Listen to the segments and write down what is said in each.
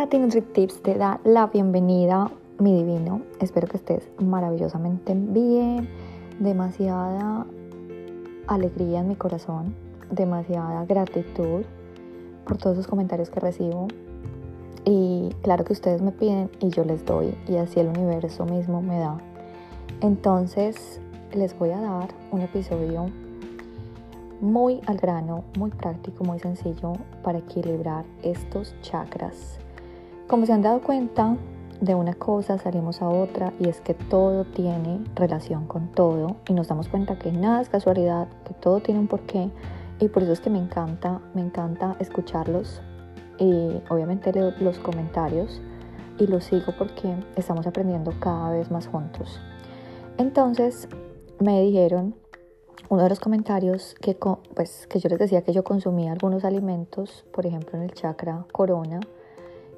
Tati Tips te da la bienvenida, mi divino. Espero que estés maravillosamente bien. Demasiada alegría en mi corazón, demasiada gratitud por todos los comentarios que recibo. Y claro que ustedes me piden y yo les doy y así el universo mismo me da. Entonces les voy a dar un episodio muy al grano, muy práctico, muy sencillo para equilibrar estos chakras como se han dado cuenta, de una cosa salimos a otra y es que todo tiene relación con todo y nos damos cuenta que nada es casualidad, que todo tiene un porqué y por eso es que me encanta, me encanta escucharlos y obviamente leo los comentarios y los sigo porque estamos aprendiendo cada vez más juntos. Entonces me dijeron uno de los comentarios que, pues, que yo les decía que yo consumía algunos alimentos, por ejemplo en el chakra corona,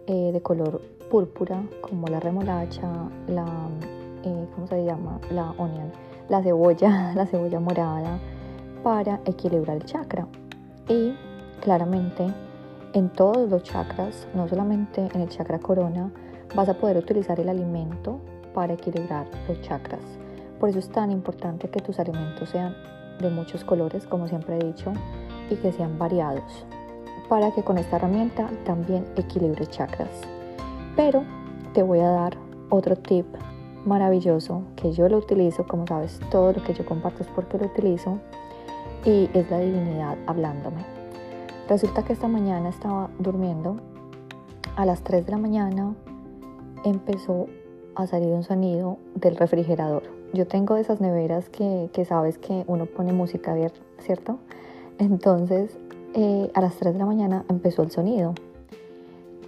eh, de color púrpura como la remolacha, la, eh, ¿cómo se llama? La onion, la cebolla, la cebolla morada para equilibrar el chakra. Y claramente en todos los chakras, no solamente en el chakra corona, vas a poder utilizar el alimento para equilibrar los chakras. Por eso es tan importante que tus alimentos sean de muchos colores, como siempre he dicho, y que sean variados para que con esta herramienta también equilibre chakras. Pero te voy a dar otro tip maravilloso que yo lo utilizo, como sabes, todo lo que yo comparto es porque lo utilizo y es la divinidad hablándome. Resulta que esta mañana estaba durmiendo, a las 3 de la mañana empezó a salir un sonido del refrigerador. Yo tengo esas neveras que, que sabes que uno pone música abierta, ¿cierto? Entonces eh, a las 3 de la mañana empezó el sonido.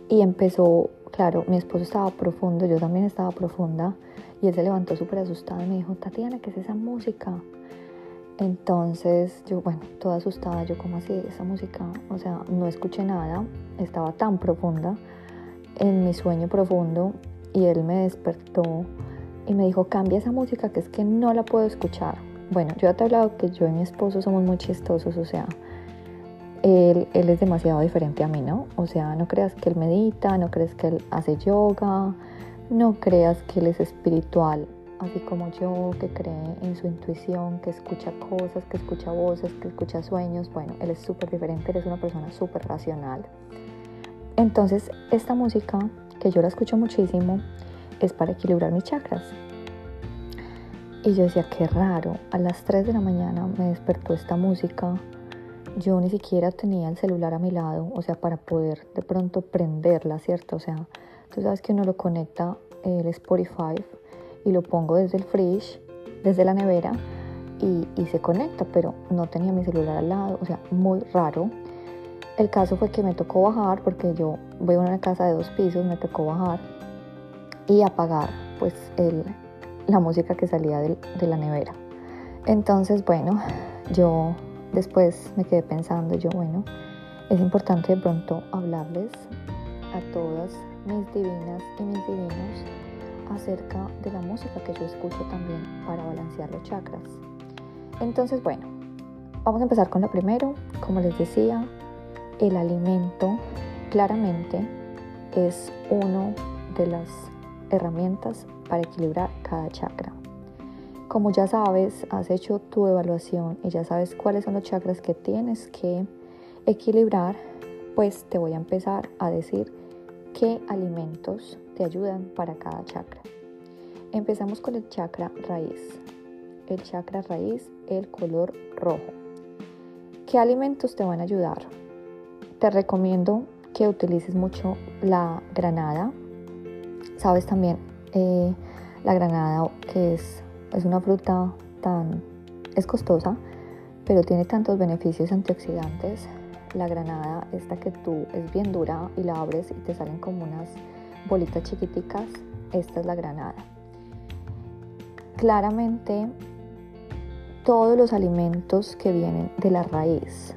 Y empezó, claro, mi esposo estaba profundo, yo también estaba profunda. Y él se levantó súper asustado y me dijo, Tatiana, ¿qué es esa música? Entonces yo, bueno, toda asustada, yo como así, esa música, o sea, no escuché nada, estaba tan profunda en mi sueño profundo y él me despertó y me dijo, cambia esa música que es que no la puedo escuchar. Bueno, yo ya te he hablado que yo y mi esposo somos muy chistosos, o sea, él, es demasiado diferente a mí, ¿no? O sea, no creas que él medita, no creas que él hace yoga, no creas que él es espiritual, así como yo, que cree en su intuición, que escucha cosas, que escucha voces, que escucha sueños. Bueno, él es súper diferente, él es una persona súper racional. Entonces, esta música, que yo la escucho muchísimo, es para equilibrar mis chakras. Y yo decía, qué raro, a las 3 de la mañana me despertó esta música yo ni siquiera tenía el celular a mi lado, o sea, para poder de pronto prenderla, ¿cierto? O sea, tú sabes que uno lo conecta el Spotify y lo pongo desde el fridge, desde la nevera y, y se conecta, pero no tenía mi celular al lado, o sea, muy raro. El caso fue que me tocó bajar porque yo voy a una casa de dos pisos, me tocó bajar y apagar pues el, la música que salía de, de la nevera. Entonces, bueno, yo Después me quedé pensando yo, bueno, es importante de pronto hablarles a todas mis divinas y mis divinos acerca de la música que yo escucho también para balancear los chakras. Entonces, bueno, vamos a empezar con lo primero. Como les decía, el alimento claramente es una de las herramientas para equilibrar cada chakra. Como ya sabes, has hecho tu evaluación y ya sabes cuáles son los chakras que tienes que equilibrar, pues te voy a empezar a decir qué alimentos te ayudan para cada chakra. Empezamos con el chakra raíz. El chakra raíz, el color rojo. ¿Qué alimentos te van a ayudar? Te recomiendo que utilices mucho la granada. Sabes también eh, la granada que es es una fruta tan... es costosa, pero tiene tantos beneficios antioxidantes. La granada, esta que tú es bien dura y la abres y te salen como unas bolitas chiquiticas, esta es la granada. Claramente, todos los alimentos que vienen de la raíz,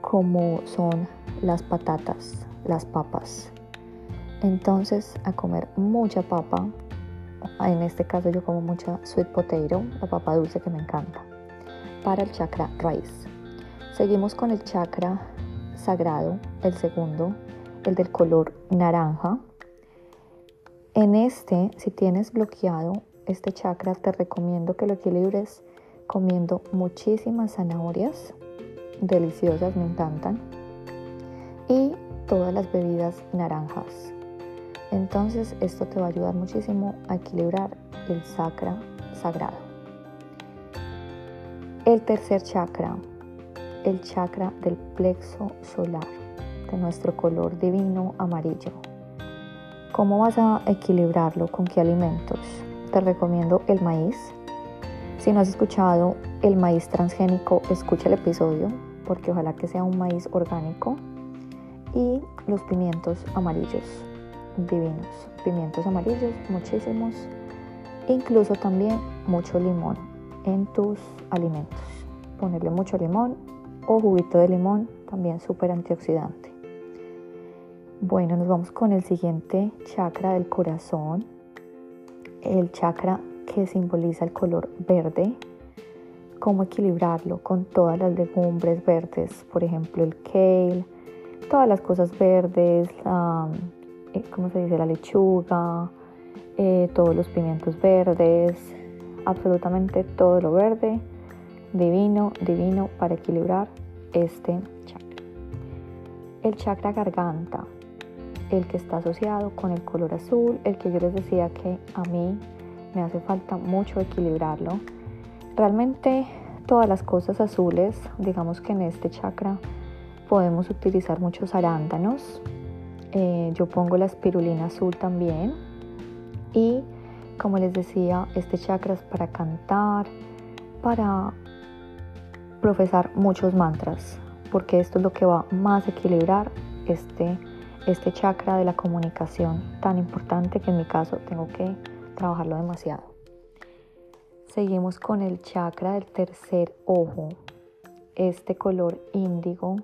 como son las patatas, las papas. Entonces, a comer mucha papa, en este caso yo como mucha sweet potato, la papa dulce que me encanta, para el chakra raíz. Seguimos con el chakra sagrado, el segundo, el del color naranja. En este, si tienes bloqueado este chakra, te recomiendo que lo equilibres comiendo muchísimas zanahorias, deliciosas, me encantan, y todas las bebidas naranjas. Entonces esto te va a ayudar muchísimo a equilibrar el chakra sagrado. El tercer chakra, el chakra del plexo solar, de nuestro color divino amarillo. ¿Cómo vas a equilibrarlo? ¿Con qué alimentos? Te recomiendo el maíz. Si no has escuchado el maíz transgénico, escucha el episodio porque ojalá que sea un maíz orgánico. Y los pimientos amarillos, divinos. Pimientos amarillos, muchísimos. Incluso también mucho limón en tus alimentos. Ponerle mucho limón o juguito de limón, también súper antioxidante. Bueno, nos vamos con el siguiente chakra del corazón, el chakra que simboliza el color verde. Cómo equilibrarlo con todas las legumbres verdes, por ejemplo el kale, todas las cosas verdes, ¿cómo se dice? La lechuga, eh, todos los pimientos verdes, absolutamente todo lo verde, divino, divino para equilibrar este chakra. El chakra garganta el que está asociado con el color azul, el que yo les decía que a mí me hace falta mucho equilibrarlo. Realmente todas las cosas azules, digamos que en este chakra podemos utilizar muchos arándanos. Eh, yo pongo la espirulina azul también. Y como les decía, este chakra es para cantar, para profesar muchos mantras, porque esto es lo que va más a equilibrar este este chakra de la comunicación tan importante que en mi caso tengo que trabajarlo demasiado. Seguimos con el chakra del tercer ojo, este color índigo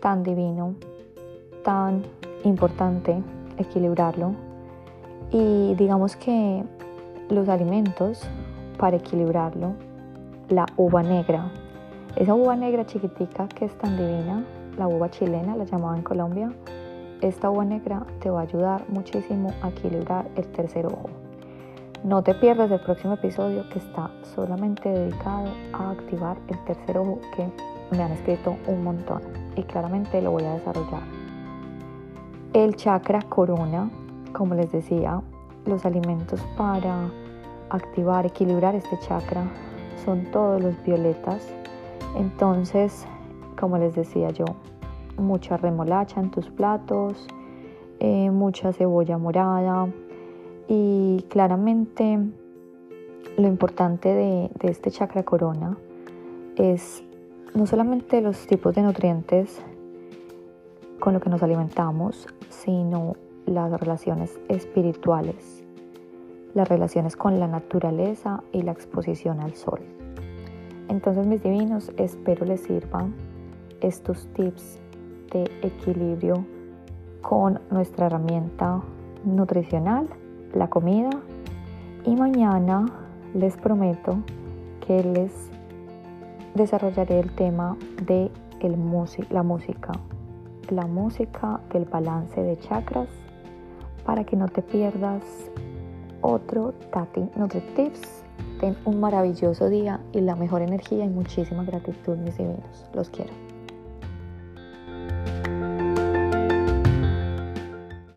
tan divino, tan importante equilibrarlo. Y digamos que los alimentos para equilibrarlo, la uva negra, esa uva negra chiquitica que es tan divina, la uva chilena la llamaba en Colombia, esta uva negra te va a ayudar muchísimo a equilibrar el tercer ojo. No te pierdas el próximo episodio que está solamente dedicado a activar el tercer ojo que me han escrito un montón y claramente lo voy a desarrollar. El chakra corona, como les decía, los alimentos para activar, equilibrar este chakra son todos los violetas. Entonces, como les decía yo, mucha remolacha en tus platos, eh, mucha cebolla morada y claramente lo importante de, de este chakra corona es no solamente los tipos de nutrientes con lo que nos alimentamos, sino las relaciones espirituales, las relaciones con la naturaleza y la exposición al sol. Entonces mis divinos, espero les sirvan estos tips de equilibrio con nuestra herramienta nutricional, la comida. Y mañana les prometo que les desarrollaré el tema de la música, la música del balance de chakras para que no te pierdas otro Tati Nutri Tips. Ten un maravilloso día y la mejor energía y muchísima gratitud, mis divinos. Los quiero.